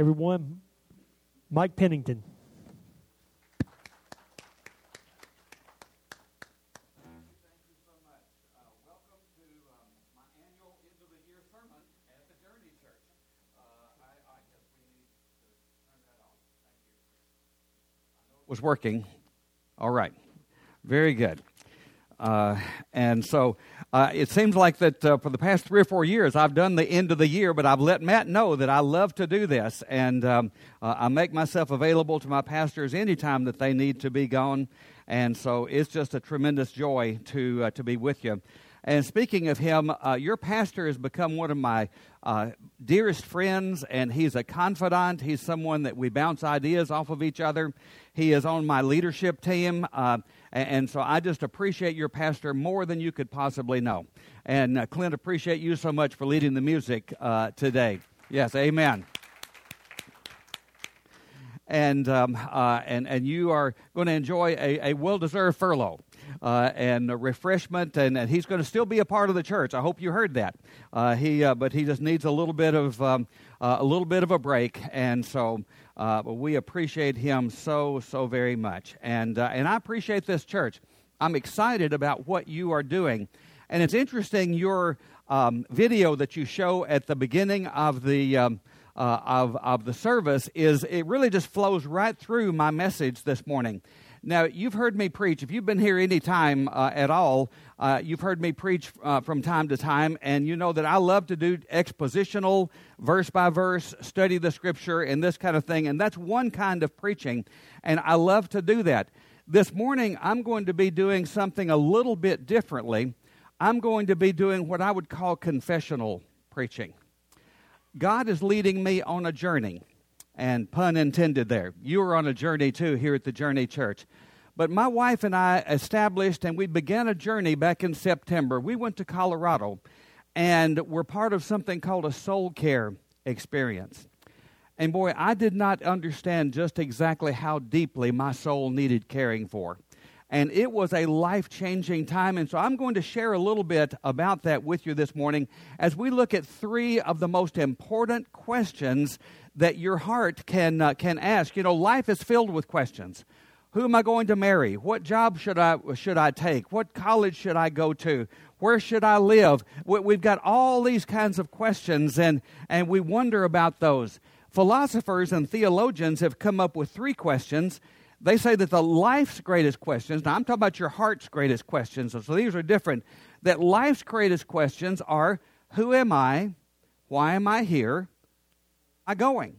everyone, Mike Pennington. was working. All right. Very good. Uh, and so uh, it seems like that uh, for the past three or four years, I've done the end of the year, but I've let Matt know that I love to do this. And um, uh, I make myself available to my pastors anytime that they need to be gone. And so it's just a tremendous joy to, uh, to be with you. And speaking of him, uh, your pastor has become one of my uh, dearest friends, and he's a confidant. He's someone that we bounce ideas off of each other. He is on my leadership team, uh, and so I just appreciate your pastor more than you could possibly know. And uh, Clint, appreciate you so much for leading the music uh, today. Yes, amen and um, uh, and and you are going to enjoy a, a well deserved furlough uh, and refreshment, and, and, he's going to still be a part of the church. I hope you heard that. Uh, he, uh, but he just needs a little bit of um, uh, a little bit of a break, and so uh, we appreciate him so so very much, and and I appreciate this church. I'm excited about what you are doing, and it's interesting your um, video that you show at the beginning of the. Um, uh, of, of the service is it really just flows right through my message this morning. Now, you've heard me preach. If you've been here any time uh, at all, uh, you've heard me preach uh, from time to time, and you know that I love to do expositional, verse by verse, study the scripture, and this kind of thing. And that's one kind of preaching, and I love to do that. This morning, I'm going to be doing something a little bit differently. I'm going to be doing what I would call confessional preaching. God is leading me on a journey and pun intended there. You were on a journey too here at the Journey Church. But my wife and I established and we began a journey back in September. We went to Colorado and we're part of something called a soul care experience. And boy, I did not understand just exactly how deeply my soul needed caring for. And it was a life changing time. And so I'm going to share a little bit about that with you this morning as we look at three of the most important questions that your heart can, uh, can ask. You know, life is filled with questions. Who am I going to marry? What job should I, should I take? What college should I go to? Where should I live? We've got all these kinds of questions, and, and we wonder about those. Philosophers and theologians have come up with three questions. They say that the life's greatest questions, now I'm talking about your heart's greatest questions, so these are different. That life's greatest questions are Who am I? Why am I here? I going?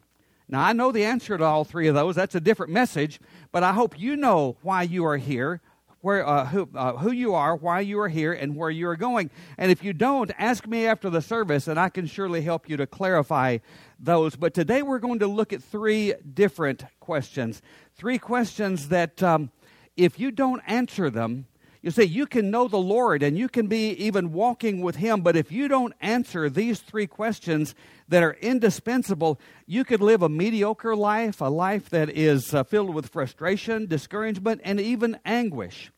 Now, I know the answer to all three of those. That's a different message, but I hope you know why you are here, where, uh, who, uh, who you are, why you are here, and where you are going. And if you don't, ask me after the service, and I can surely help you to clarify those. But today we're going to look at three different questions. Three questions that, um, if you don't answer them, you see, you can know the Lord and you can be even walking with Him, but if you don't answer these three questions that are indispensable, you could live a mediocre life, a life that is uh, filled with frustration, discouragement, and even anguish.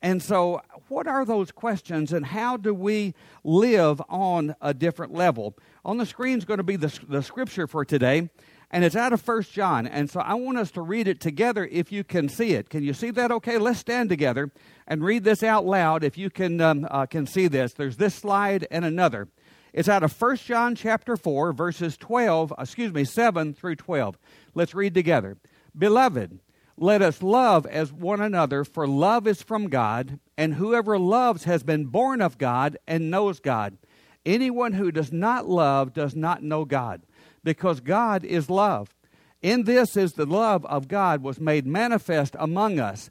And so, what are those questions, and how do we live on a different level? On the screen is going to be the, the scripture for today and it's out of First John. And so I want us to read it together if you can see it. Can you see that okay? Let's stand together and read this out loud if you can, um, uh, can see this. There's this slide and another. It's out of First John chapter 4, verses 12, excuse me, 7 through 12. Let's read together. Beloved, let us love as one another, for love is from God, and whoever loves has been born of God and knows God. Anyone who does not love does not know God because God is love. In this is the love of God was made manifest among us,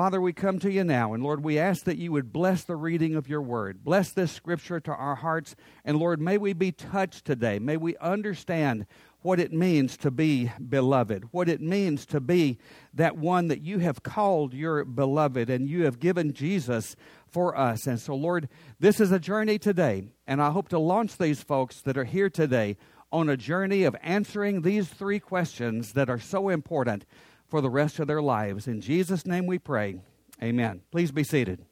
Father, we come to you now, and Lord, we ask that you would bless the reading of your word. Bless this scripture to our hearts, and Lord, may we be touched today. May we understand what it means to be beloved, what it means to be that one that you have called your beloved and you have given Jesus for us. And so, Lord, this is a journey today, and I hope to launch these folks that are here today on a journey of answering these three questions that are so important for the rest of their lives. In Jesus' name we pray. Amen. Please be seated.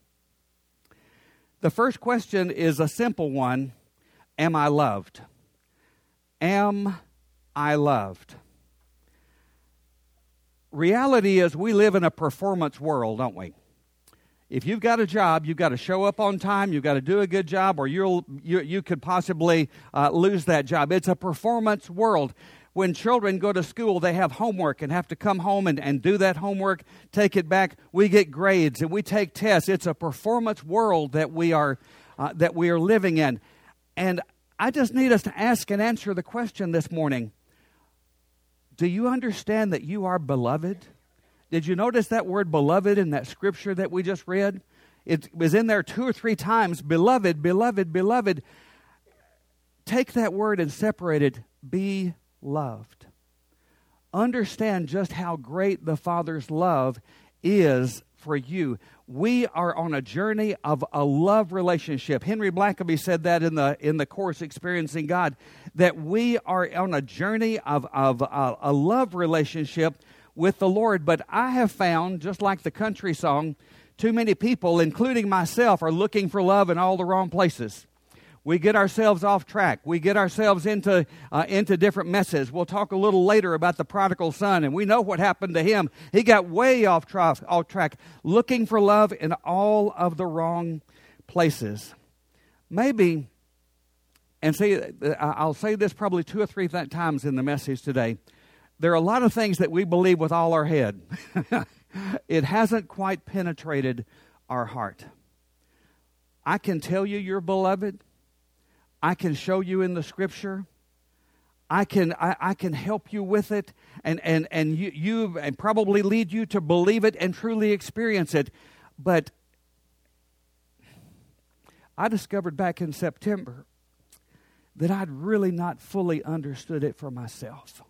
The first question is a simple one Am I loved? Am I loved? Reality is, we live in a performance world, don't we? If you've got a job, you've got to show up on time, you've got to do a good job, or you'll, you, you could possibly uh, lose that job. It's a performance world. When children go to school, they have homework and have to come home and, and do that homework, take it back. We get grades and we take tests. It's a performance world that we are, uh, that we are living in. And I just need us to ask and answer the question this morning Do you understand that you are beloved? Did you notice that word beloved in that scripture that we just read? It was in there two or three times beloved, beloved, beloved. Take that word and separate it. Be loved. Understand just how great the Father's love is for you. We are on a journey of a love relationship. Henry Blackaby said that in the in the course Experiencing God that we are on a journey of of uh, a love relationship with the Lord. But I have found, just like the country song, too many people, including myself, are looking for love in all the wrong places. We get ourselves off track. We get ourselves into, uh, into different messes. We'll talk a little later about the prodigal son, and we know what happened to him. He got way off, tra- off track, looking for love in all of the wrong places. Maybe, and see, I'll say this probably two or three th- times in the message today there are a lot of things that we believe with all our head. it hasn't quite penetrated our heart. I can tell you you're beloved. I can show you in the scripture. I can I, I, can help you with it and, and, and you, you and probably lead you to believe it and truly experience it. But I discovered back in September that I'd really not fully understood it for myself.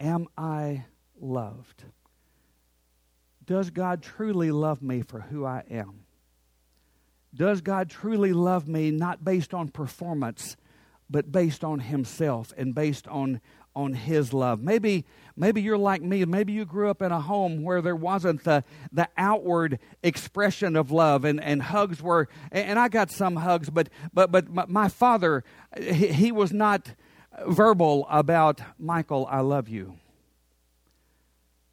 Am I loved? Does God truly love me for who I am? Does God truly love me not based on performance, but based on Himself and based on, on His love? Maybe, maybe you're like me. Maybe you grew up in a home where there wasn't the, the outward expression of love and, and hugs were, and I got some hugs, but, but, but my father, he, he was not verbal about, Michael, I love you.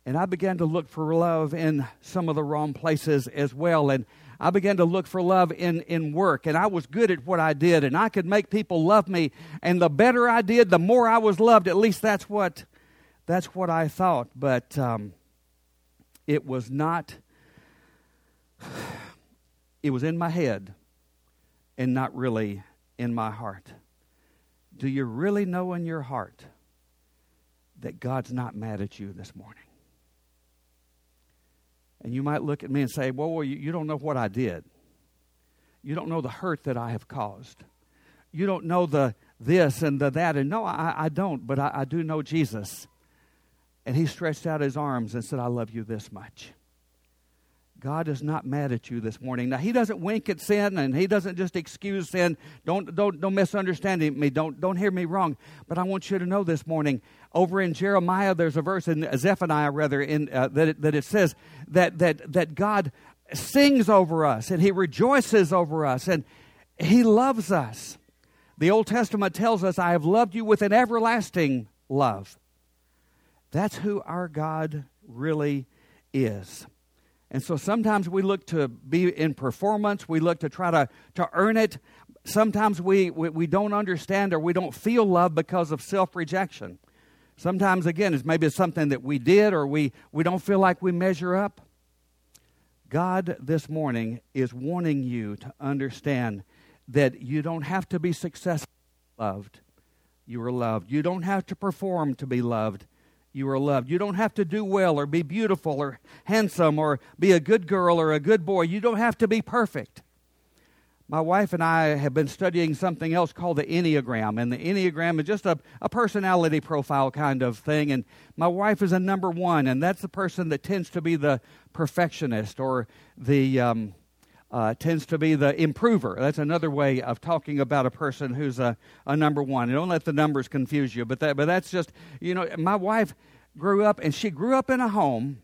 And I began to look for love in some of the wrong places as well. And I began to look for love in, in work. And I was good at what I did. And I could make people love me. And the better I did, the more I was loved. At least that's what, that's what I thought. But um, it was not, it was in my head and not really in my heart. Do you really know in your heart that God's not mad at you this morning? And you might look at me and say, Well, you, you don't know what I did. You don't know the hurt that I have caused. You don't know the this and the that. And no, I, I don't, but I, I do know Jesus. And he stretched out his arms and said, I love you this much. God is not mad at you this morning. Now, He doesn't wink at sin and He doesn't just excuse sin. Don't, don't, don't misunderstand me. Don't, don't hear me wrong. But I want you to know this morning, over in Jeremiah, there's a verse in Zephaniah, rather, in, uh, that, it, that it says that, that, that God sings over us and He rejoices over us and He loves us. The Old Testament tells us, I have loved you with an everlasting love. That's who our God really is. And so sometimes we look to be in performance, we look to try to, to earn it. Sometimes we, we, we don't understand or we don't feel love because of self rejection. Sometimes, again, it's maybe something that we did or we, we don't feel like we measure up. God this morning is wanting you to understand that you don't have to be successful loved. You are loved. You don't have to perform to be loved you are loved. You don't have to do well or be beautiful or handsome or be a good girl or a good boy. You don't have to be perfect. my wife and I have been studying something else called the Enneagram. And the Enneagram is just a, a personality profile kind of thing. And my wife is a number one, and that's the person that tends to be the perfectionist or the. Um, uh, tends to be the improver. That's another way of talking about a person who's a, a number one. And don't let the numbers confuse you, but that, but that's just you know. My wife grew up, and she grew up in a home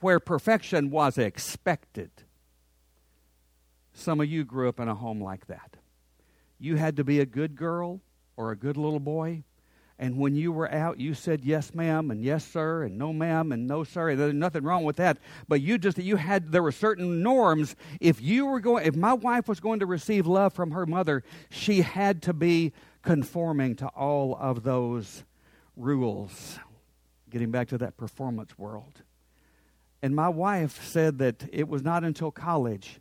where perfection was expected. Some of you grew up in a home like that. You had to be a good girl or a good little boy. And when you were out, you said yes, ma'am, and yes, sir, and no, ma'am, and no, sir. There's nothing wrong with that. But you just, you had, there were certain norms. If you were going, if my wife was going to receive love from her mother, she had to be conforming to all of those rules. Getting back to that performance world. And my wife said that it was not until college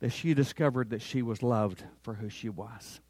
that she discovered that she was loved for who she was.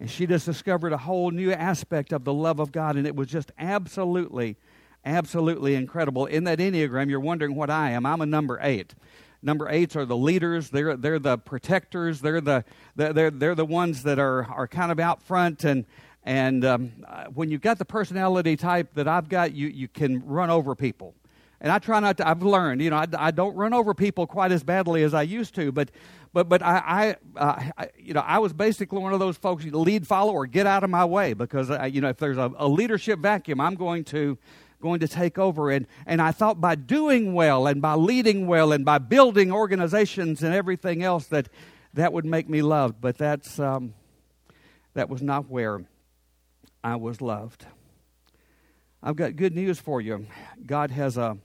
And she just discovered a whole new aspect of the love of God, and it was just absolutely, absolutely incredible. In that Enneagram, you're wondering what I am. I'm a number eight. Number eights are the leaders. They're, they're the protectors. They're the, they're, they're the ones that are, are kind of out front. And, and um, uh, when you've got the personality type that I've got, you, you can run over people. And I try not to, I've learned, you know, I, I don't run over people quite as badly as I used to, but, but, but I, I, uh, I you know, I was basically one of those folks, lead, follow, or get out of my way because, I, you know, if there's a, a leadership vacuum, I'm going to, going to take over. And, and I thought by doing well and by leading well and by building organizations and everything else that that would make me loved. But that's, um, that was not where I was loved. I've got good news for you. God has a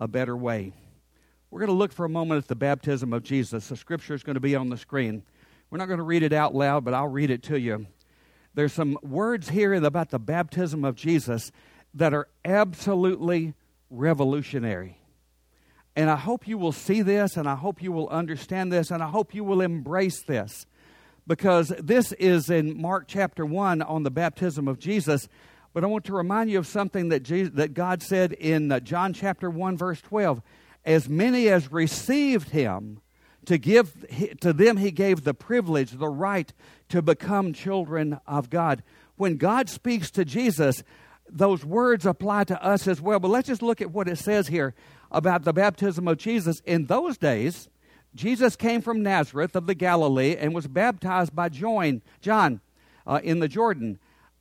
a better way. We're going to look for a moment at the baptism of Jesus. The scripture is going to be on the screen. We're not going to read it out loud, but I'll read it to you. There's some words here about the baptism of Jesus that are absolutely revolutionary. And I hope you will see this, and I hope you will understand this, and I hope you will embrace this. Because this is in Mark chapter 1 on the baptism of Jesus. But I want to remind you of something that, Jesus, that God said in uh, John chapter 1, verse 12. As many as received him, to give to them he gave the privilege, the right to become children of God. When God speaks to Jesus, those words apply to us as well. But let's just look at what it says here about the baptism of Jesus. In those days, Jesus came from Nazareth of the Galilee and was baptized by John, John uh, in the Jordan.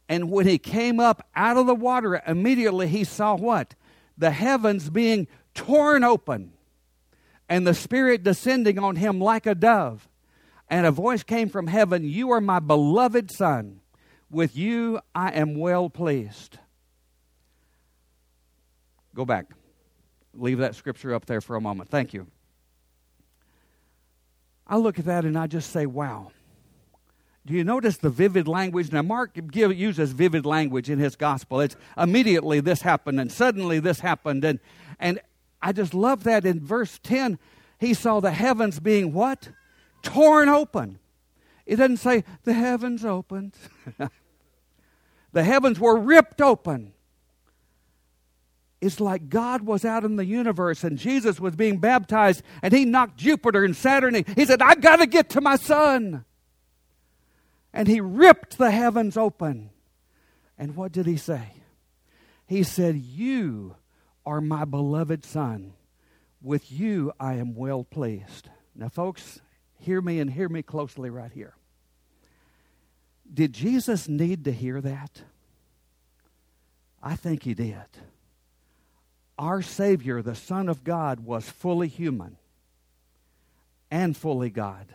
And when he came up out of the water, immediately he saw what? The heavens being torn open, and the Spirit descending on him like a dove. And a voice came from heaven You are my beloved Son. With you I am well pleased. Go back. Leave that scripture up there for a moment. Thank you. I look at that and I just say, wow. Do you notice the vivid language? Now, Mark give, uses vivid language in his gospel. It's immediately this happened and suddenly this happened. And, and I just love that in verse 10, he saw the heavens being what? Torn open. It doesn't say the heavens opened, the heavens were ripped open. It's like God was out in the universe and Jesus was being baptized and he knocked Jupiter and Saturn. He said, I've got to get to my son and he ripped the heavens open. And what did he say? He said, You are my beloved Son. With you I am well pleased. Now, folks, hear me and hear me closely right here. Did Jesus need to hear that? I think he did. Our Savior, the Son of God, was fully human and fully God.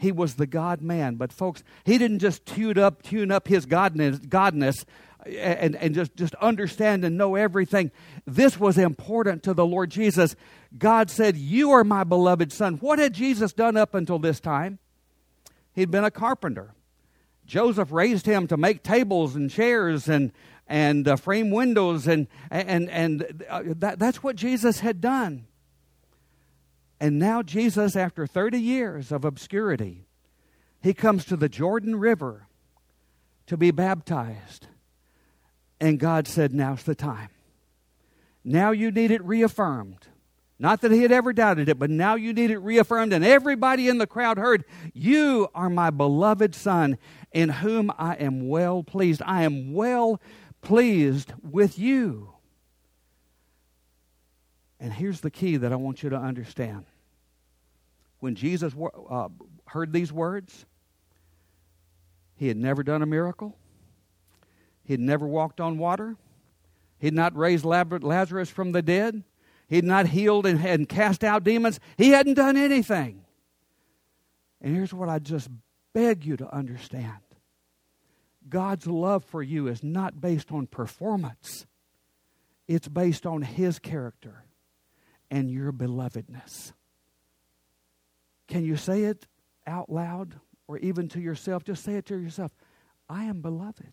He was the God man. But folks, he didn't just tune up, tune up his godness, godness and, and just, just understand and know everything. This was important to the Lord Jesus. God said, You are my beloved son. What had Jesus done up until this time? He'd been a carpenter. Joseph raised him to make tables and chairs and, and uh, frame windows, and, and, and uh, that, that's what Jesus had done. And now, Jesus, after 30 years of obscurity, he comes to the Jordan River to be baptized. And God said, Now's the time. Now you need it reaffirmed. Not that he had ever doubted it, but now you need it reaffirmed. And everybody in the crowd heard, You are my beloved Son, in whom I am well pleased. I am well pleased with you. And here's the key that I want you to understand. When Jesus uh, heard these words, he had never done a miracle, he had never walked on water, he had not raised Lazarus from the dead, he had not healed and, and cast out demons. He hadn't done anything. And here's what I just beg you to understand God's love for you is not based on performance, it's based on His character and your belovedness. Can you say it out loud or even to yourself? Just say it to yourself I am beloved.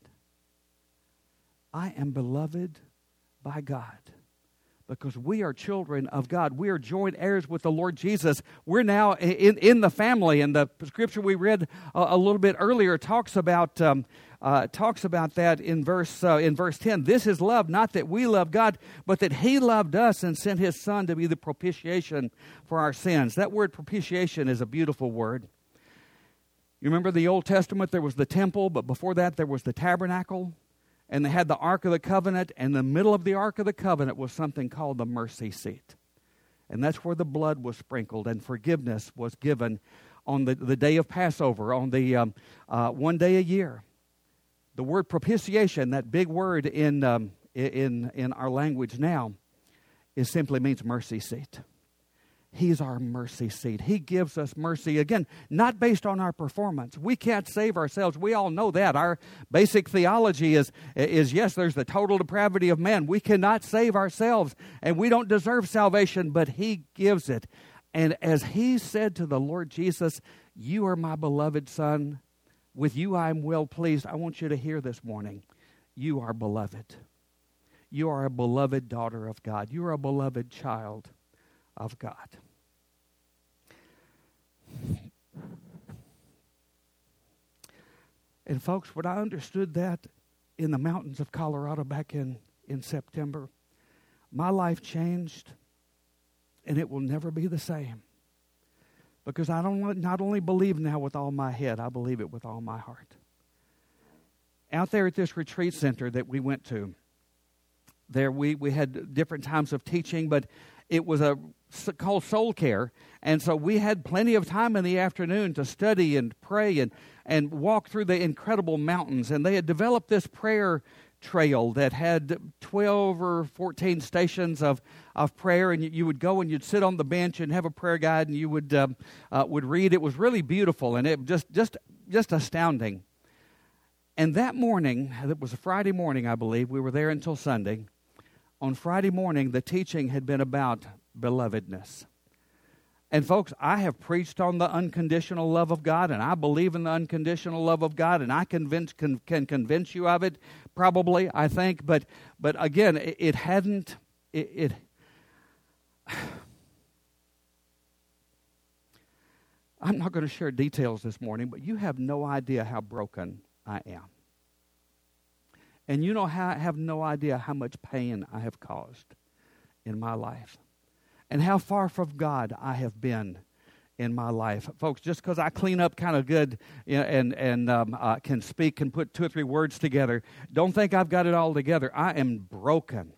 I am beloved by God because we are children of God. We are joint heirs with the Lord Jesus. We're now in, in the family. And the scripture we read a, a little bit earlier talks about, um, uh, talks about that in verse, uh, in verse 10. This is love, not that we love God, but that He loved us and sent His Son to be the propitiation for our sins. That word propitiation is a beautiful word. You remember the Old Testament, there was the temple, but before that, there was the tabernacle and they had the Ark of the Covenant, and the middle of the Ark of the Covenant was something called the mercy seat. And that's where the blood was sprinkled and forgiveness was given on the, the day of Passover, on the um, uh, one day a year. The word propitiation, that big word in, um, in, in our language now, it simply means mercy seat. He's our mercy seat. He gives us mercy. Again, not based on our performance. We can't save ourselves. We all know that. Our basic theology is, is yes, there's the total depravity of man. We cannot save ourselves, and we don't deserve salvation, but He gives it. And as He said to the Lord Jesus, You are my beloved Son. With you I am well pleased. I want you to hear this morning. You are beloved. You are a beloved daughter of God. You are a beloved child of God. And, folks, when I understood that in the mountains of Colorado back in, in September, my life changed and it will never be the same. Because I don't want not only believe now with all my head, I believe it with all my heart. Out there at this retreat center that we went to, there we, we had different times of teaching, but it was a called soul care and so we had plenty of time in the afternoon to study and pray and, and walk through the incredible mountains and they had developed this prayer trail that had 12 or 14 stations of, of prayer and you, would go and you'd sit on the bench and have a prayer guide and you would, um, uh, would read. It was really beautiful and it just, just, just astounding. And that morning it was a friday morning i believe we were there until sunday. On Friday morning, the teaching had been about belovedness. And, folks, I have preached on the unconditional love of God, and I believe in the unconditional love of God, and I convince, can, can convince you of it, probably, I think. But, but again, it, it hadn't, it, it I'm not going to share details this morning, but you have no idea how broken I am. And you know how I have no idea how much pain I have caused in my life and how far from God I have been in my life. Folks, just because I clean up kind of good and, and um, uh, can speak and put two or three words together, don't think I've got it all together. I am broken.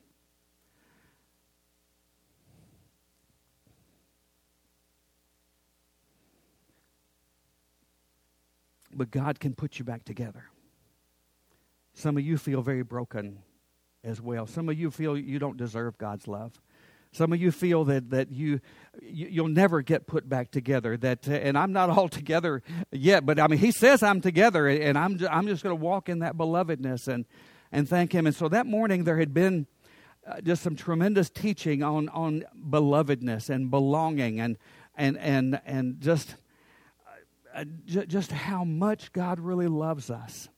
But God can put you back together. Some of you feel very broken as well. Some of you feel you don't deserve God's love. Some of you feel that that you, you will never get put back together. That uh, and I'm not all together yet, but I mean He says I'm together, and I'm I'm just going to walk in that belovedness and and thank Him. And so that morning there had been uh, just some tremendous teaching on on belovedness and belonging and and and and just uh, just how much God really loves us.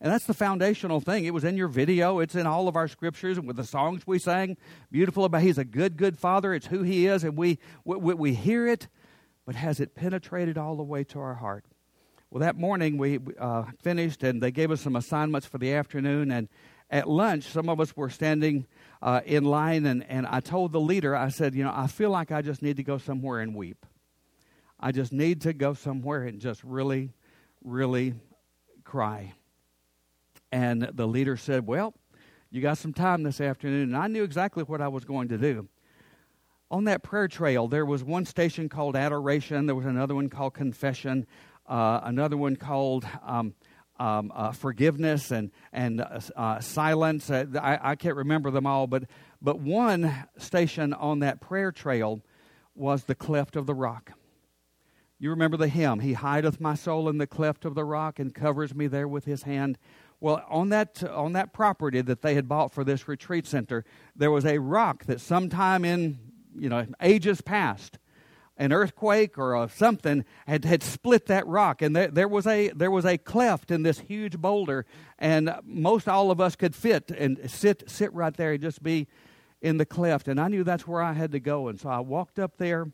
And that's the foundational thing. It was in your video, it's in all of our scriptures and with the songs we sang. Beautiful about He's a good, good Father. It's who He is, and we, we, we hear it, but has it penetrated all the way to our heart? Well, that morning we uh, finished, and they gave us some assignments for the afternoon, and at lunch, some of us were standing uh, in line, and, and I told the leader, I said, You know, I feel like I just need to go somewhere and weep. I just need to go somewhere and just really, really cry. And the leader said, Well, you got some time this afternoon. And I knew exactly what I was going to do. On that prayer trail, there was one station called adoration, there was another one called confession, uh, another one called um, um, uh, forgiveness and, and uh, uh silence. Uh, I, I can't remember them all, but, but one station on that prayer trail was the cleft of the rock. You remember the hymn, He hideth my soul in the cleft of the rock and covers me there with His hand. Well, on that, on that property that they had bought for this retreat center, there was a rock that sometime in you know ages past, an earthquake or something had, had split that rock, and there, there was a there was a cleft in this huge boulder, and most all of us could fit and sit sit right there and just be in the cleft. And I knew that's where I had to go, and so I walked up there,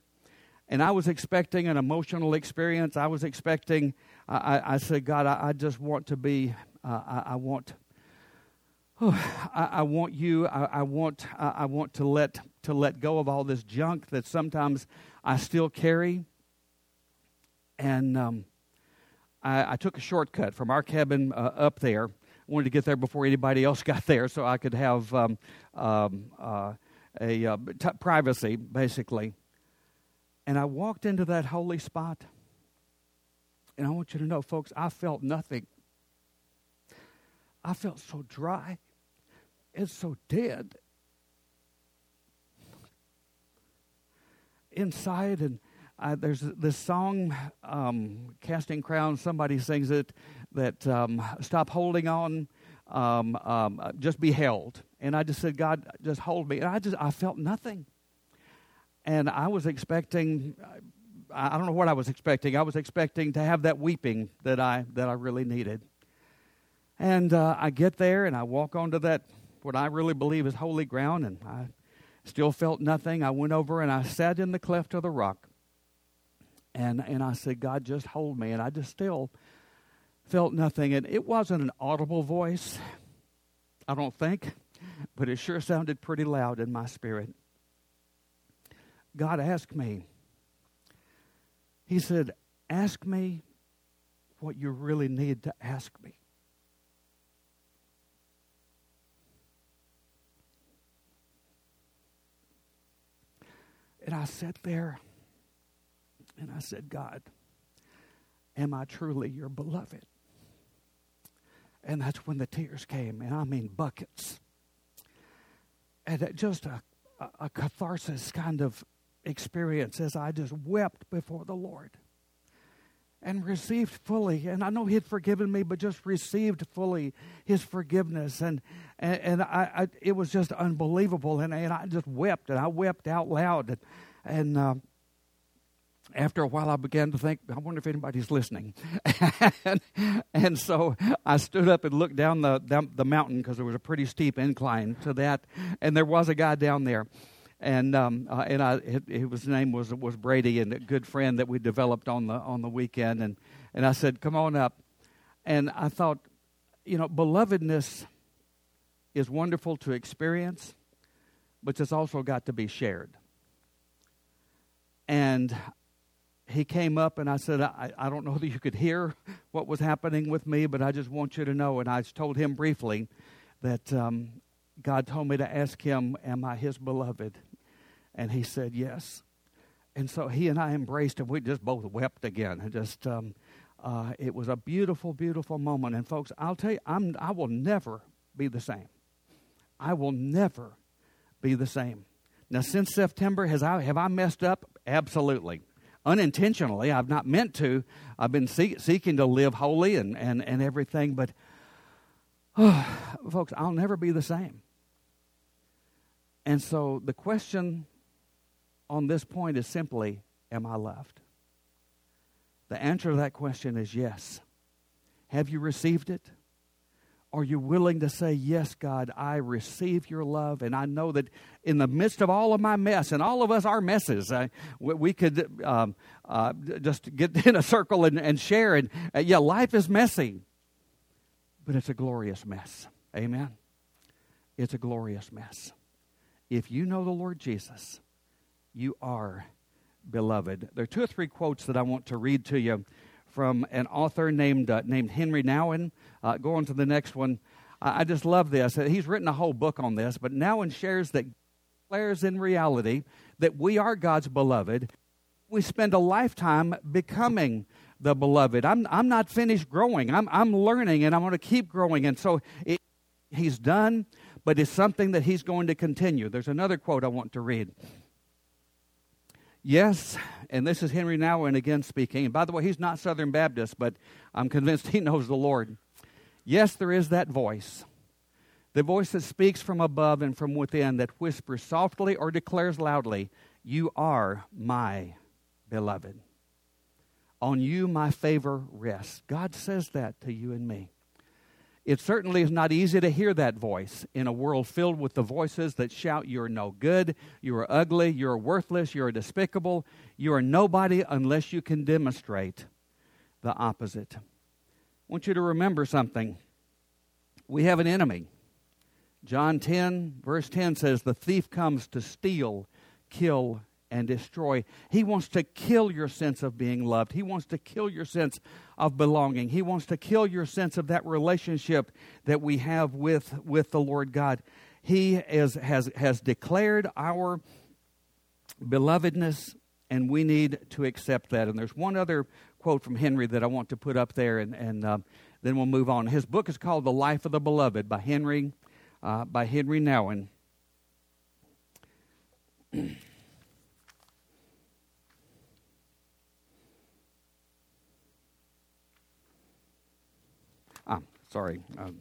and I was expecting an emotional experience. I was expecting. I, I said, God, I, I just want to be uh, I, I, want. Oh, I, I, want you. I, I want. I want to let to let go of all this junk that sometimes I still carry. And um, I, took a shortcut from our cabin uh, up there. I wanted to get there before anybody else got there, so I could have um, um, uh, a uh, privacy, basically. And I walked into that holy spot. And I want you to know, folks, I felt nothing. I felt so dry and so dead inside. And I, there's this song, um, Casting Crowns, somebody sings it, that um, stop holding on, um, um, just be held. And I just said, God, just hold me. And I just, I felt nothing. And I was expecting, I don't know what I was expecting. I was expecting to have that weeping that I, that I really needed. And uh, I get there and I walk onto that, what I really believe is holy ground, and I still felt nothing. I went over and I sat in the cleft of the rock. And, and I said, God, just hold me. And I just still felt nothing. And it wasn't an audible voice, I don't think, but it sure sounded pretty loud in my spirit. God asked me, He said, Ask me what you really need to ask me. And I sat there and I said, God, am I truly your beloved? And that's when the tears came, and I mean buckets. And just a, a, a catharsis kind of experience as I just wept before the Lord and received fully. And I know He had forgiven me, but just received fully His forgiveness. And and, and I, I, it was just unbelievable. And, and I just wept, and I wept out loud. And, and uh, after a while, I began to think, I wonder if anybody's listening. and, and, so I stood up and looked down the, down the mountain because there was a pretty steep incline to that. And there was a guy down there and um, uh, and I his name was was Brady and a good friend that we developed on the on the weekend. And and I said come on up. And I thought you know belovedness is wonderful to experience but it's also got to be shared. And he came up and I said I, I don't know that you could hear what was happening with me but I just want you to know and I told him briefly that um, God told me to ask him, Am I his beloved? And he said, Yes. And so he and I embraced and we just both wept again. And just, um, uh, it was a beautiful, beautiful moment. And folks, I'll tell you, I'm, I will never be the same. I will never be the same. Now, since September, has I, have I messed up? Absolutely. Unintentionally, I've not meant to. I've been see, seeking to live holy and, and, and everything, but oh, folks, I'll never be the same. And so the question on this point is simply Am I loved? The answer to that question is yes. Have you received it? Are you willing to say, Yes, God, I receive your love? And I know that in the midst of all of my mess, and all of us are messes, uh, we, we, could um, uh, just get in a circle and, and share. And uh, yeah, life is messy, but it's a glorious mess. Amen. it's a glorious mess. If you know the Lord Jesus, you are beloved. There are two or three quotes that I want to read to you from an author named, uh, named Henry Nouwen. Uh, go on to the next one. I, I just love this. He's written a whole book on this, but Nouwen shares that declares in reality that we are God's beloved. We spend a lifetime becoming the beloved. I'm, I'm not finished growing. I'm, I'm learning and I'm going to keep growing. And so it, he's done, but it's something that he's going to continue. There's another quote I want to read. Yes, and this is Henry Nouwen again speaking. And by the way, he's not Southern Baptist, but I'm convinced he knows the Lord. Yes, there is that voice. The voice that speaks from above and from within, that whispers softly or declares loudly, You are my beloved. On you my favor rests. God says that to you and me. It certainly is not easy to hear that voice in a world filled with the voices that shout, You're no good, you are ugly, you're worthless, you're despicable, you are nobody unless you can demonstrate the opposite. I want you to remember something. We have an enemy. John 10, verse 10 says, The thief comes to steal, kill, and destroy. He wants to kill your sense of being loved. He wants to kill your sense of belonging. He wants to kill your sense of that relationship that we have with, with the Lord God. He is, has, has declared our belovedness, and we need to accept that. And there's one other quote from Henry that I want to put up there, and, and uh, then we'll move on. His book is called The Life of the Beloved by Henry, uh, by Henry Nouwen. Sorry. Um,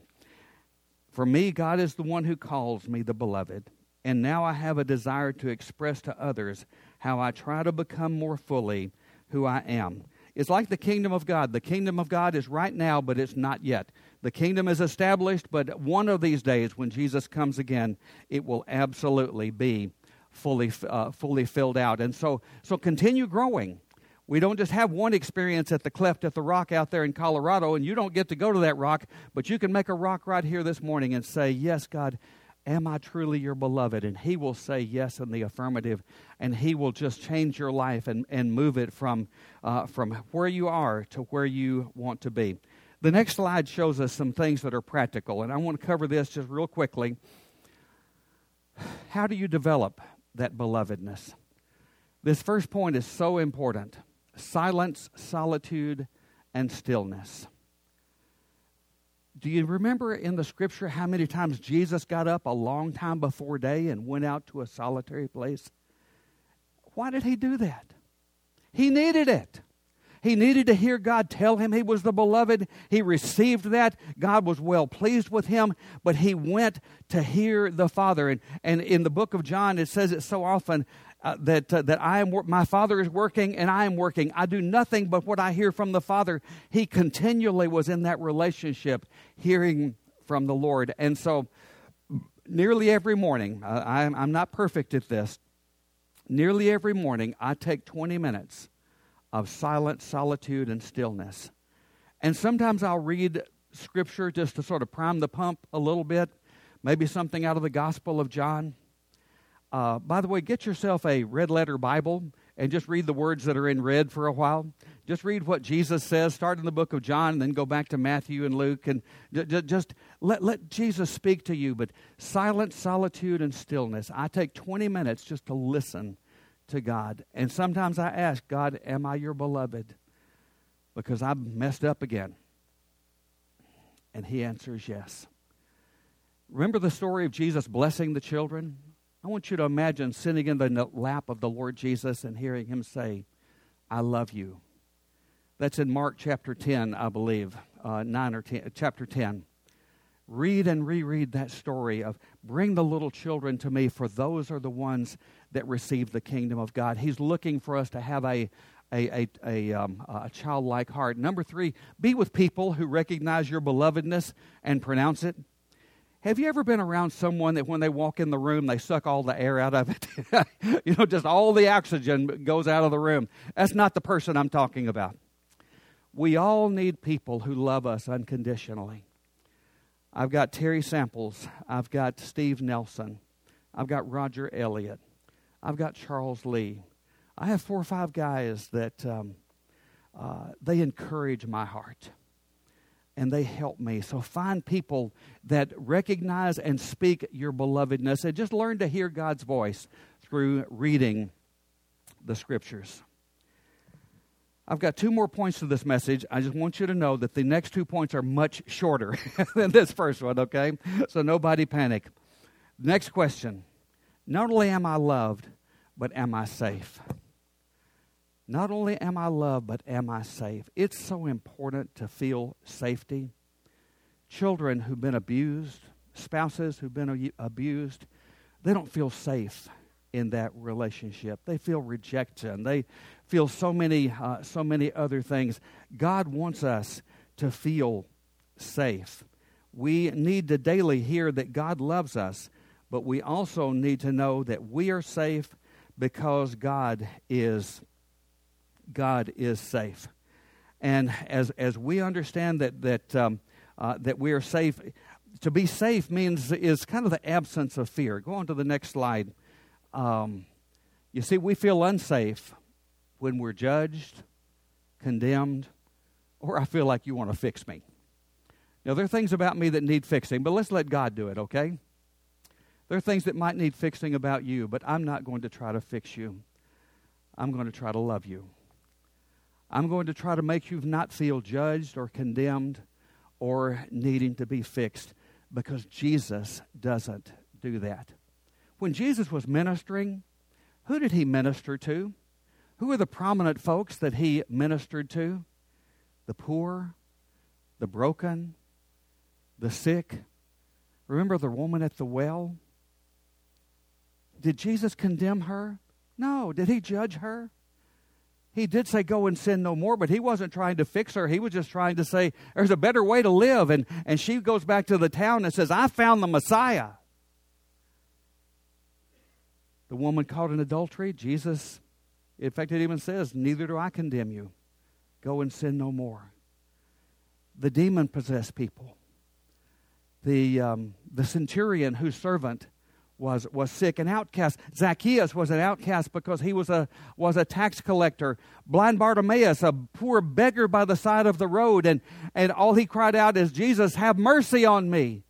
for me, God is the one who calls me the beloved, and now I have a desire to express to others how I try to become more fully who I am. It's like the kingdom of God. The kingdom of God is right now, but it's not yet. The kingdom is established, but one of these days, when Jesus comes again, it will absolutely be fully, uh, fully filled out. And so, so continue growing. We don't just have one experience at the cleft at the rock out there in Colorado, and you don't get to go to that rock, but you can make a rock right here this morning and say, Yes, God, am I truly your beloved? And He will say yes in the affirmative, and He will just change your life and, and move it from, uh, from where you are to where you want to be. The next slide shows us some things that are practical, and I want to cover this just real quickly. How do you develop that belovedness? This first point is so important silence, solitude, and stillness. Do you remember in the scripture how many times Jesus got up a long time before day and went out to a solitary place? Why did he do that? He needed it. He needed to hear God tell him he was the beloved. He received that. God was well pleased with him, but he went to hear the Father. And, and in the book of John, it says it so often uh, that, uh, that I am, my Father is working and I am working. I do nothing but what I hear from the Father. He continually was in that relationship, hearing from the Lord. And so, nearly every morning, uh, I'm, I'm not perfect at this, nearly every morning, I take 20 minutes of silence, solitude, and stillness. And sometimes I'll read scripture just to sort of prime the pump a little bit, maybe something out of the Gospel of John. Uh, by the way, get yourself a red letter Bible and just read the words that are in red for a while. Just read what Jesus says. Start in the book of John and then go back to Matthew and Luke and just let, let Jesus speak to you. But silence, solitude, and stillness. I take 20 minutes just to listen to God. And sometimes I ask, God, am I your beloved? Because I've messed up again. And he answers yes. Remember the story of Jesus blessing the children? I want you to imagine sitting in the lap of the Lord Jesus and hearing him say, I love you. That's in Mark chapter 10, I believe, uh, 9 or 10, chapter 10. Read and reread that story of bring the little children to me, for those are the ones that receive the kingdom of God. He's looking for us to have a, a, a, a, um, a childlike heart. Number three, be with people who recognize your belovedness and pronounce it. Have you ever been around someone that when they walk in the room, they suck all the air out of it? you know, just all the oxygen goes out of the room. That's not the person I'm talking about. We all need people who love us unconditionally. I've got Terry Samples. I've got Steve Nelson. I've got Roger Elliott. I've got Charles Lee. I have four or five guys that um, uh, they encourage my heart and they help me. So find people that recognize and speak your belovedness and just learn to hear God's voice through reading the scriptures. I've got two more points to this message. I just want you to know that the next two points are much shorter than this first one, okay? So nobody panic. Next question Not only am I loved, but am I safe? Not only am I loved, but am I safe? It's so important to feel safety. Children who've been abused, spouses who've been abused, they don't feel safe in that relationship. They feel rejection. They feel so many, uh, so many other things. God wants us to feel safe. We need to daily hear that God loves us, but we also need to know that we are safe because God is God is safe. And as, as we understand that, that, um, uh, that we are safe, to be safe means is kind of the absence of fear. Go on to the next slide. Um, you see, we feel unsafe when we're judged, condemned, or I feel like you want to fix me. Now, there are things about me that need fixing, but let's let God do it, okay? There are things that might need fixing about you, but I'm not going to try to fix you. I'm going to try to love you. I'm going to try to make you not feel judged or condemned or needing to be fixed because Jesus doesn't do that. When Jesus was ministering, who did he minister to? Who were the prominent folks that he ministered to? The poor, the broken, the sick. Remember the woman at the well? Did Jesus condemn her? No. Did he judge her? He did say, Go and sin no more, but he wasn't trying to fix her. He was just trying to say, There's a better way to live. And, and she goes back to the town and says, I found the Messiah. The woman caught in adultery, Jesus, in fact, it even says, Neither do I condemn you. Go and sin no more. The demon possessed people. The, um, the centurion whose servant was, was sick, an outcast. Zacchaeus was an outcast because he was a, was a tax collector. Blind Bartimaeus, a poor beggar by the side of the road, and, and all he cried out is, Jesus, have mercy on me.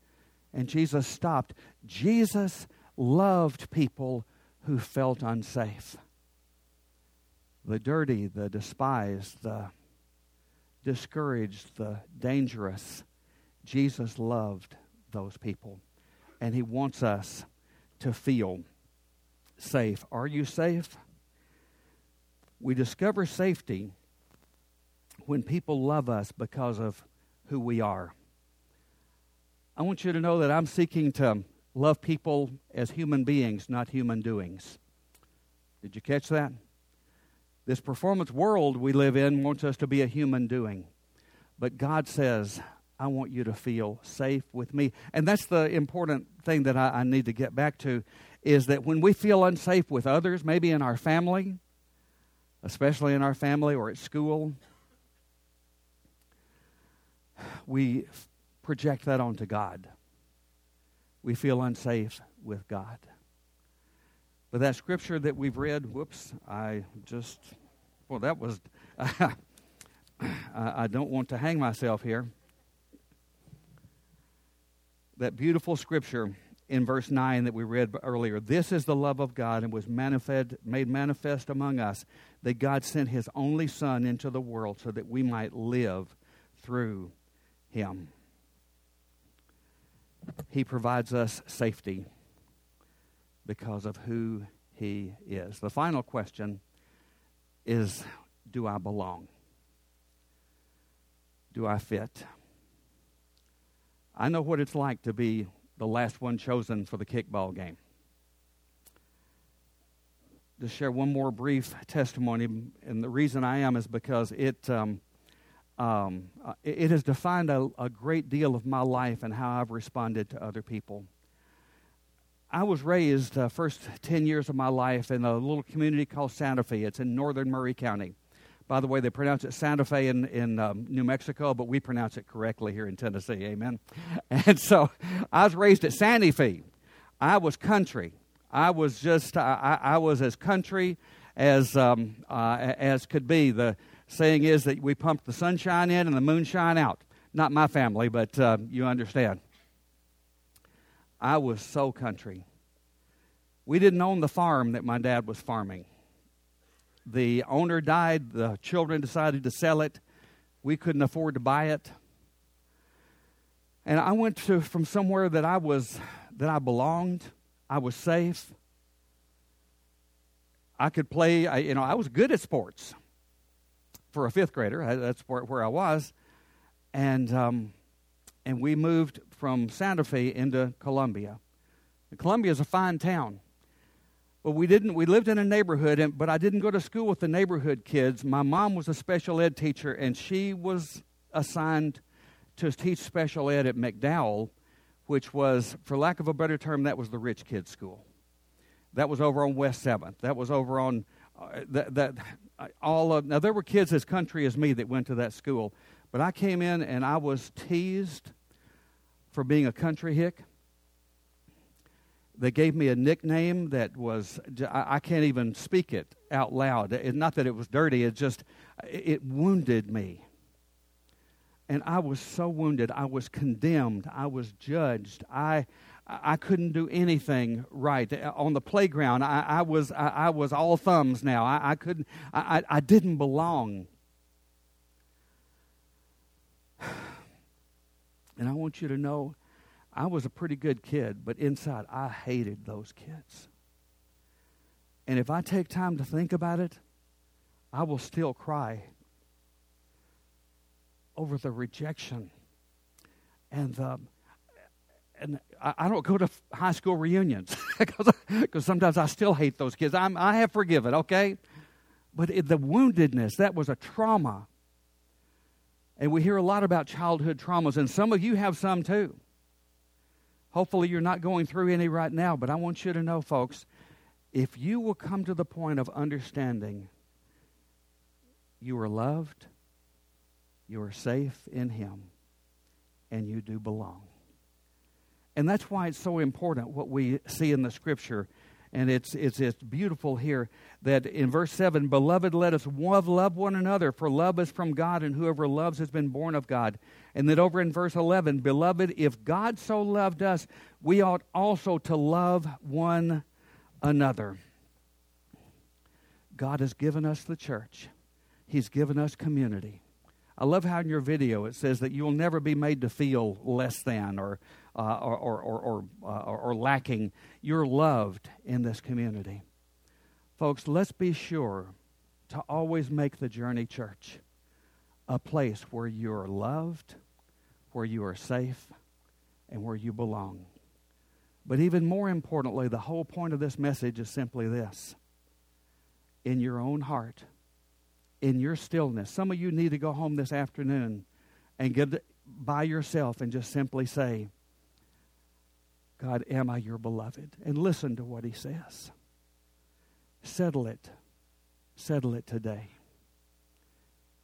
And Jesus stopped. Jesus loved people who felt unsafe. The dirty, the despised, the discouraged, the dangerous. Jesus loved those people. And he wants us to feel safe. Are you safe? We discover safety when people love us because of who we are. I want you to know that I'm seeking to love people as human beings, not human doings. Did you catch that? This performance world we live in wants us to be a human doing. But God says, I want you to feel safe with me. And that's the important thing that I, I, need to get back to is that when we feel unsafe with others, maybe in our family, especially in our family or at school, we project that onto God. We feel unsafe with God. But that scripture that we've read, whoops, I just, well, that was, I don't want to hang myself here that beautiful scripture in verse 9 that we read earlier. This is the love of God and was manifest, made manifest among us that God sent his only Son into the world so that we might live through him. He provides us safety because of who he is. The final question is Do I belong? Do I fit? I know what it's like to be the last one chosen for the kickball game. To share one more brief testimony, and the reason I am is because it um, um, it has defined a, a great deal of my life and how I've responded to other people. I was raised uh, first 10 years of my life in a little community called Santa Fe. It's in northern Maury County. By the way, they pronounce it Santa Fe in, in um, New Mexico, but we pronounce it correctly here in Tennessee. Amen. And so I was raised at Santa Fe. I was country. I was just, I, I was as country as, um, uh, as could be. The saying is that we pumped the sunshine in and the moonshine out. Not my family, but uh, you understand. I was so country. We didn't own the farm that my dad was farming. The owner died, the children decided to sell it. We couldn't afford to buy it. And I went to from somewhere that I was that I belonged, I was safe. I could play, I, you know, I was good at sports for a fifth grader. That's where I was. And, um, and we moved from Santa Fe into Columbia. Columbia is a fine town. But we didn't, we lived in a neighborhood, and, but I didn't go to school with the neighborhood kids. My mom was a special ed teacher, and she was assigned to teach special ed at McDowell, which was, for lack of a better term, that was the rich kids' school. That was over on West 7th. That was over on uh, that, that all of now there were kids as country as me that went to that school, but I came in and I was teased for being a country hick. They gave me a nickname that was, I, can't even speak it out loud. It's not that it was dirty, it just, it wounded me. And I was so wounded. I was condemned. I was judged. I, I couldn't do anything right on the playground. I, I was I, I, was all thumbs now. I, I couldn't. I, I didn't belong. And I want you to know I was a pretty good kid, but inside I hated those kids. And if I take time to think about it, I will still cry over the rejection and the and I, don't go to high school reunions because sometimes I still hate those kids. I'm, I have forgiven, okay? But it, the woundedness, that was a trauma. And we hear a lot about childhood traumas, and some of you have some too. Hopefully, you're not going through any right now, but I want you to know, folks, if you will come to the point of understanding you are loved, you are safe in Him, and you do belong. And that's why it's so important what we see in the Scripture. And it's, it's, it's beautiful here that in verse 7 Beloved, let us love, love one another, for love is from God, and whoever loves has been born of God. And then over in verse 11, Beloved, if God so loved us, we ought also to love one another. God has given us the church, He's given us community. I love how in your video it says that you'll never be made to feel less than or, uh, or, or, or, uh, or lacking. You're loved in this community. Folks, let's be sure to always make the journey church a place where you're loved, where you are safe, and where you belong. But even more importantly, the whole point of this message is simply this in your own heart, in your stillness. Some of you need to go home this afternoon and get by yourself and just simply say, God, am I your beloved? And listen to what he says. Settle it. Settle it today.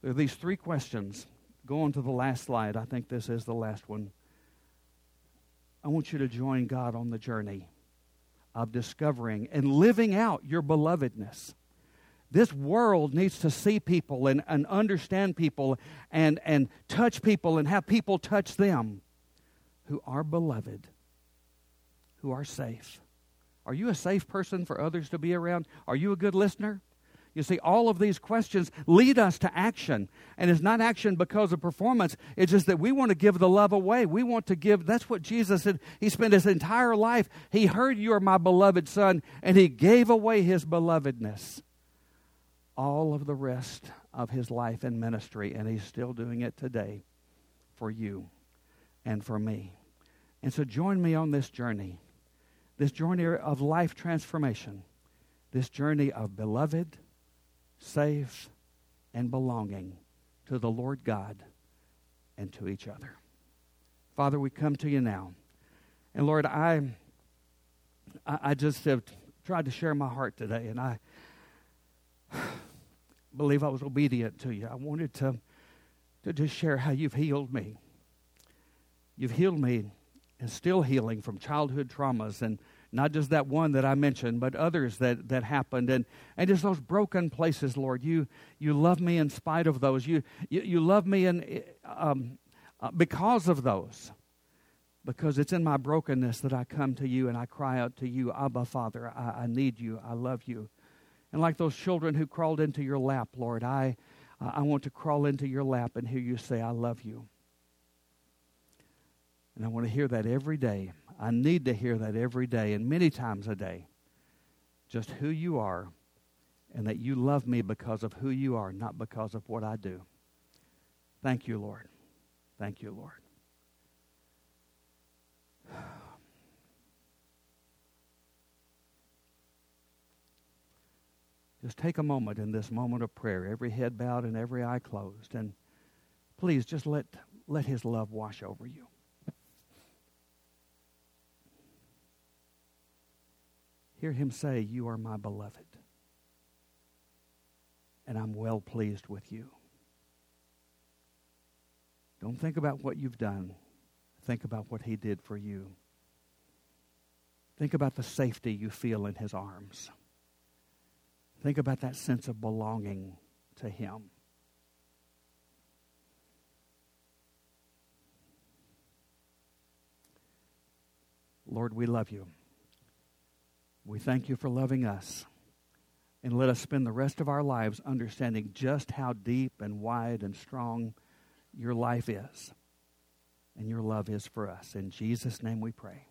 There are these three questions. Go on to the last slide. I think this is the last one. I want you to join God on the journey of discovering and living out your belovedness. This world needs to see people and, and understand people and, and touch people and have people touch them who are beloved who are safe. Are you a safe person for others to be around? Are you a good listener? You see, all of these questions lead us to action. And it's not action because of performance. It's just that we want to give the love away. We want to give. That's what Jesus said. He spent his entire life. He heard you are my beloved son, and he gave away his belovedness. All of the rest of his life and ministry, and he's still doing it today for you and for me. And so join me on this journey this journey of life transformation, this journey of beloved, safe, and belonging to the Lord God and to each other. Father, we come to you now. And Lord, I, I just have tried to share my heart today, and I, believe I was obedient to you. I wanted to, to just share how you've healed me. You've healed me and still healing from childhood traumas and not just that one that I mentioned, but others that, that happened. And, and just those broken places, Lord. You, you love me in spite of those. You, you, you love me in, um, uh, because of those. Because it's in my brokenness that I come to you and I cry out to you, Abba, Father, I, I need you. I love you. And like those children who crawled into your lap, Lord, I, I want to crawl into your lap and hear you say, I love you. And I want to hear that every day. I need to hear that every day and many times a day. Just who you are and that you love me because of who you are, not because of what I do. Thank you, Lord. Thank you, Lord. Just take a moment in this moment of prayer, every head bowed and every eye closed, and please just let, let His love wash over you. Hear Him say, You are my beloved, and I'm well pleased with you. Don't think about what you've done. Think about what He did for you. Think about the safety you feel in His arms. Think about that sense of belonging to Him. Lord, we love you. We thank you for loving us. And let us spend the rest of our lives understanding just how deep and wide and strong your life is and your love is for us. In Jesus' name we pray.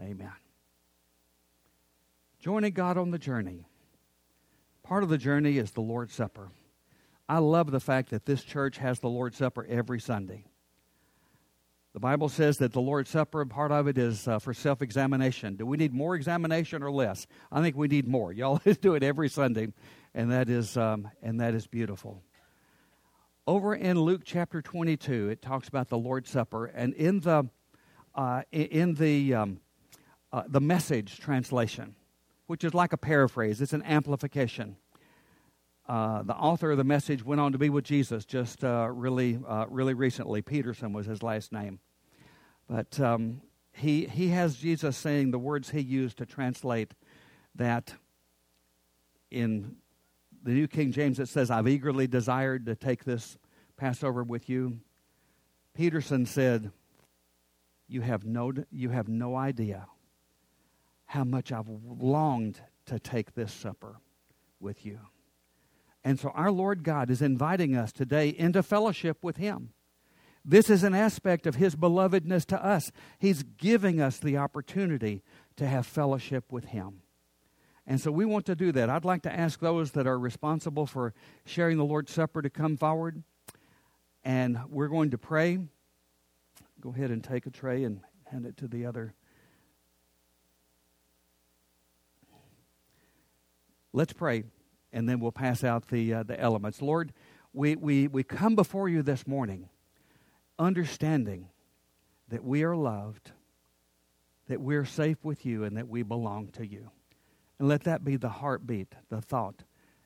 Amen. Joining God on the journey. Part of the journey is the Lord's Supper. I love the fact that this church has the Lord's Supper every Sunday. The Bible says that the Lord's Supper, part of it is uh, for self examination. Do we need more examination or less? I think we need more. Y'all do it every Sunday, and that is, um, and that is beautiful. Over in Luke chapter 22, it talks about the Lord's Supper, and in the, uh, in the, um, uh, the message translation, which is like a paraphrase, it's an amplification. Uh, the author of the message went on to be with Jesus just uh, really, uh, really recently. Peterson was his last name. But um, he, he has Jesus saying the words he used to translate that in the New King James, it says, I've eagerly desired to take this Passover with you. Peterson said, You have no, you have no idea how much I've longed to take this supper with you. And so our Lord God is inviting us today into fellowship with Him. This is an aspect of His belovedness to us. He's giving us the opportunity to have fellowship with Him. And so we want to do that. I'd like to ask those that are responsible for sharing the Lord's Supper to come forward. And we're going to pray. Go ahead and take a tray and hand it to the other Let's pray, and then we'll pass out the, uh, the elements. Lord, we, we, we come before you this morning understanding that we are loved, that we're safe with you, and that we belong to you. And let that be the heartbeat, the thought,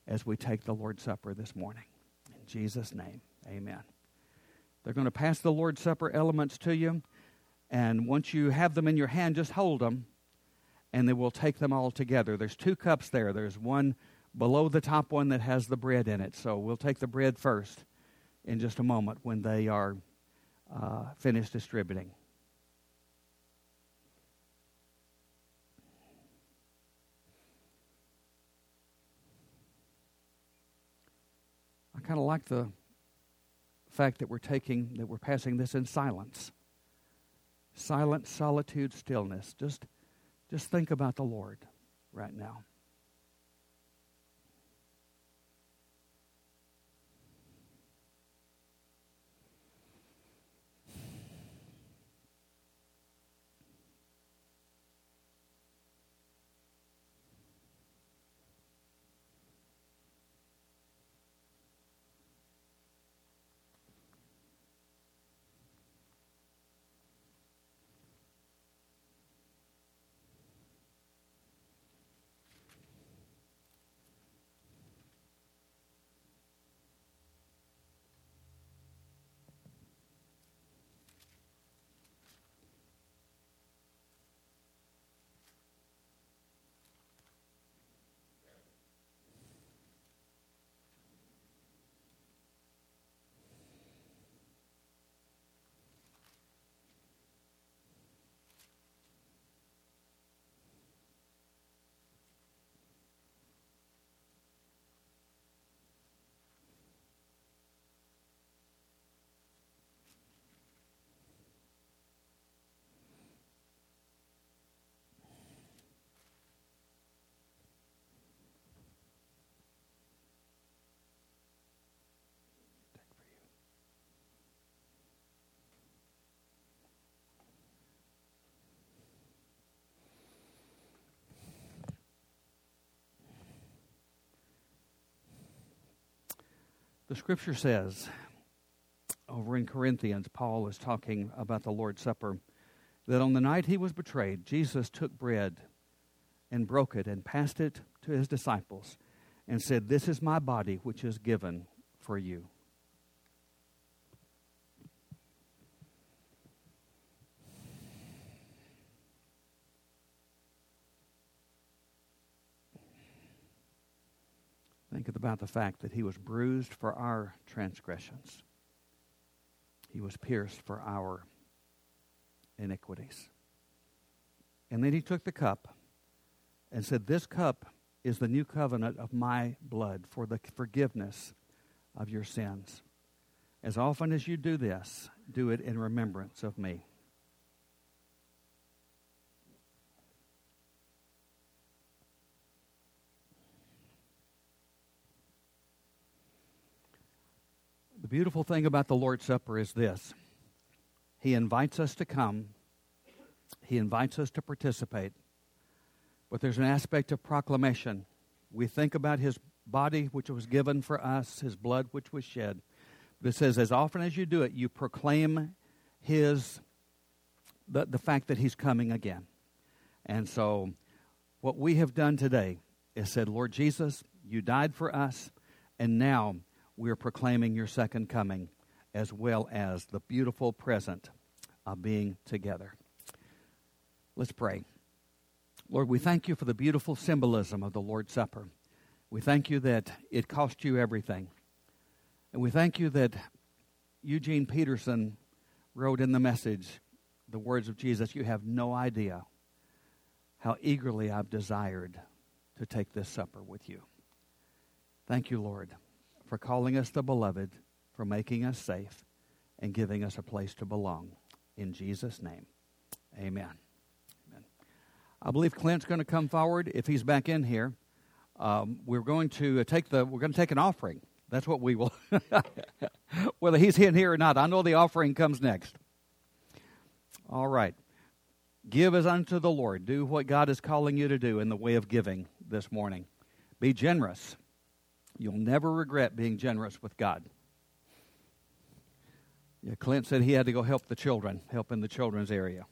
as we take the Lord's Supper this morning. In Jesus' name, amen. They're going to pass the Lord's Supper elements to you. And once you have them in your hand, just hold them and then we'll take them all together. There's two cups there. There's one below the top one that has the bread in it. So we'll take the bread first in just a moment when they are uh, finished distributing. I kind of like the fact that we're taking that we're passing this in silence. Silence, solitude, stillness. Just just think about the Lord right now. The scripture says over in Corinthians, Paul is talking about the Lord's Supper, that on the night he was betrayed, Jesus took bread and broke it and passed it to his disciples and said, This is my body, which is given for you. Think about the fact that he was bruised for our transgressions, he was pierced for our iniquities. And then he took the cup and said, This cup is the new covenant of my blood for the forgiveness of your sins. As often as you do this, do it in remembrance of me. Beautiful thing about the Lord's Supper is this He invites us to come, He invites us to participate, but there's an aspect of proclamation. We think about His body, which was given for us, His blood, which was shed. It says, as often as you do it, you proclaim His, the, the fact that He's coming again. And so, what we have done today is said, Lord Jesus, you died for us, and now we are proclaiming your second coming as well as the beautiful present of being together. Let's pray. Lord, we thank you for the beautiful symbolism of the Lord's Supper. We thank you that it cost you everything. And we thank you that Eugene Peterson wrote in the message the words of Jesus You have no idea how eagerly I've desired to take this supper with you. Thank you, Lord for calling us the beloved, for making us safe, and giving us a place to belong. In Jesus' name, amen. amen. I believe Clint's going to come forward if he's back in here. Um, we're going to uh, take the we're going to take an offering. That's what we will. Whether he's in here or not, I know the offering comes next. All right. Give as unto the Lord. Do what God is calling you to do in the way of giving this morning. Be generous. You'll never regret being generous with God. Yeah, Clint said he had to go help the children, help in the children's area.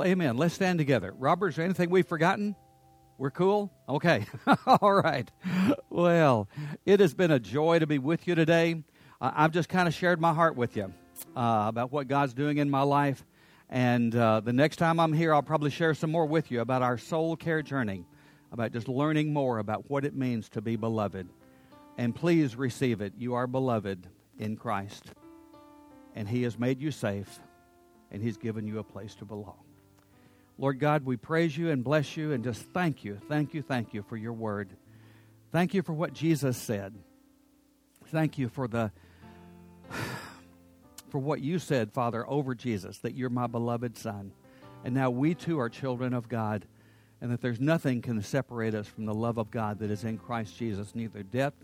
Well, amen. Let's stand together. Robert, is there anything we've forgotten? We're cool? Okay. All right. Well, it has been a joy to be with you today. I've just kind of shared my heart with you uh, about what God's doing in my life. And uh, the next time I'm here, I'll probably share some more with you about our soul care journey, about just learning more about what it means to be beloved. And please receive it. You are beloved in Christ, and He has made you safe, and He's given you a place to belong. Lord God, we praise you and bless you and just thank you, thank you, thank you for your word. Thank you for what Jesus said. Thank you for the for what you said, Father, over Jesus, that you're my beloved son. And now we too are children of God, and that there's nothing can separate us from the love of God that is in Christ Jesus, neither death,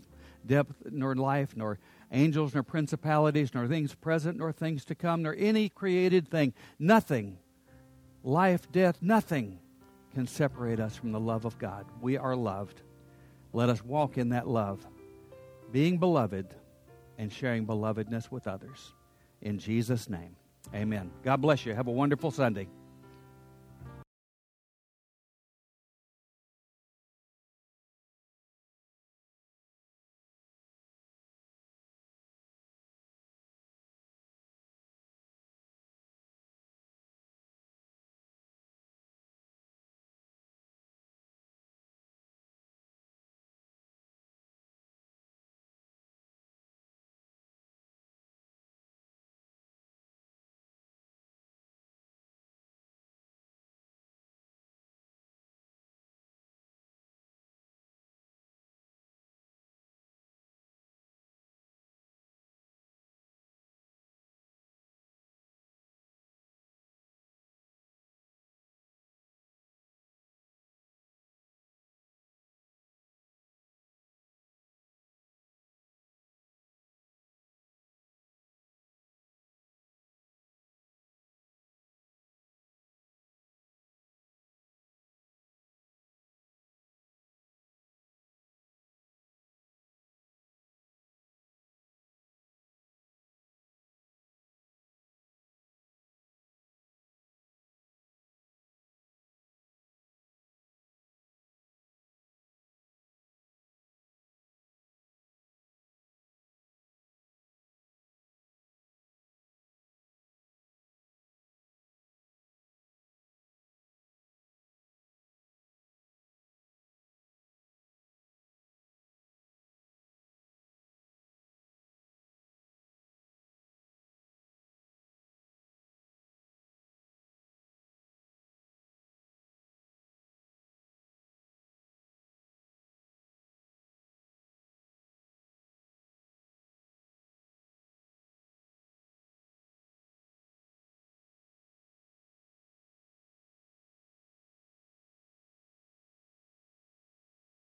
depth nor life, nor angels, nor principalities, nor things present, nor things to come, nor any created thing. Nothing life, death, nothing can separate us from the love of God. We are loved. Let us walk in that love, being beloved and sharing belovedness with others. In Jesus' name, amen. God bless you. Have a wonderful Sunday.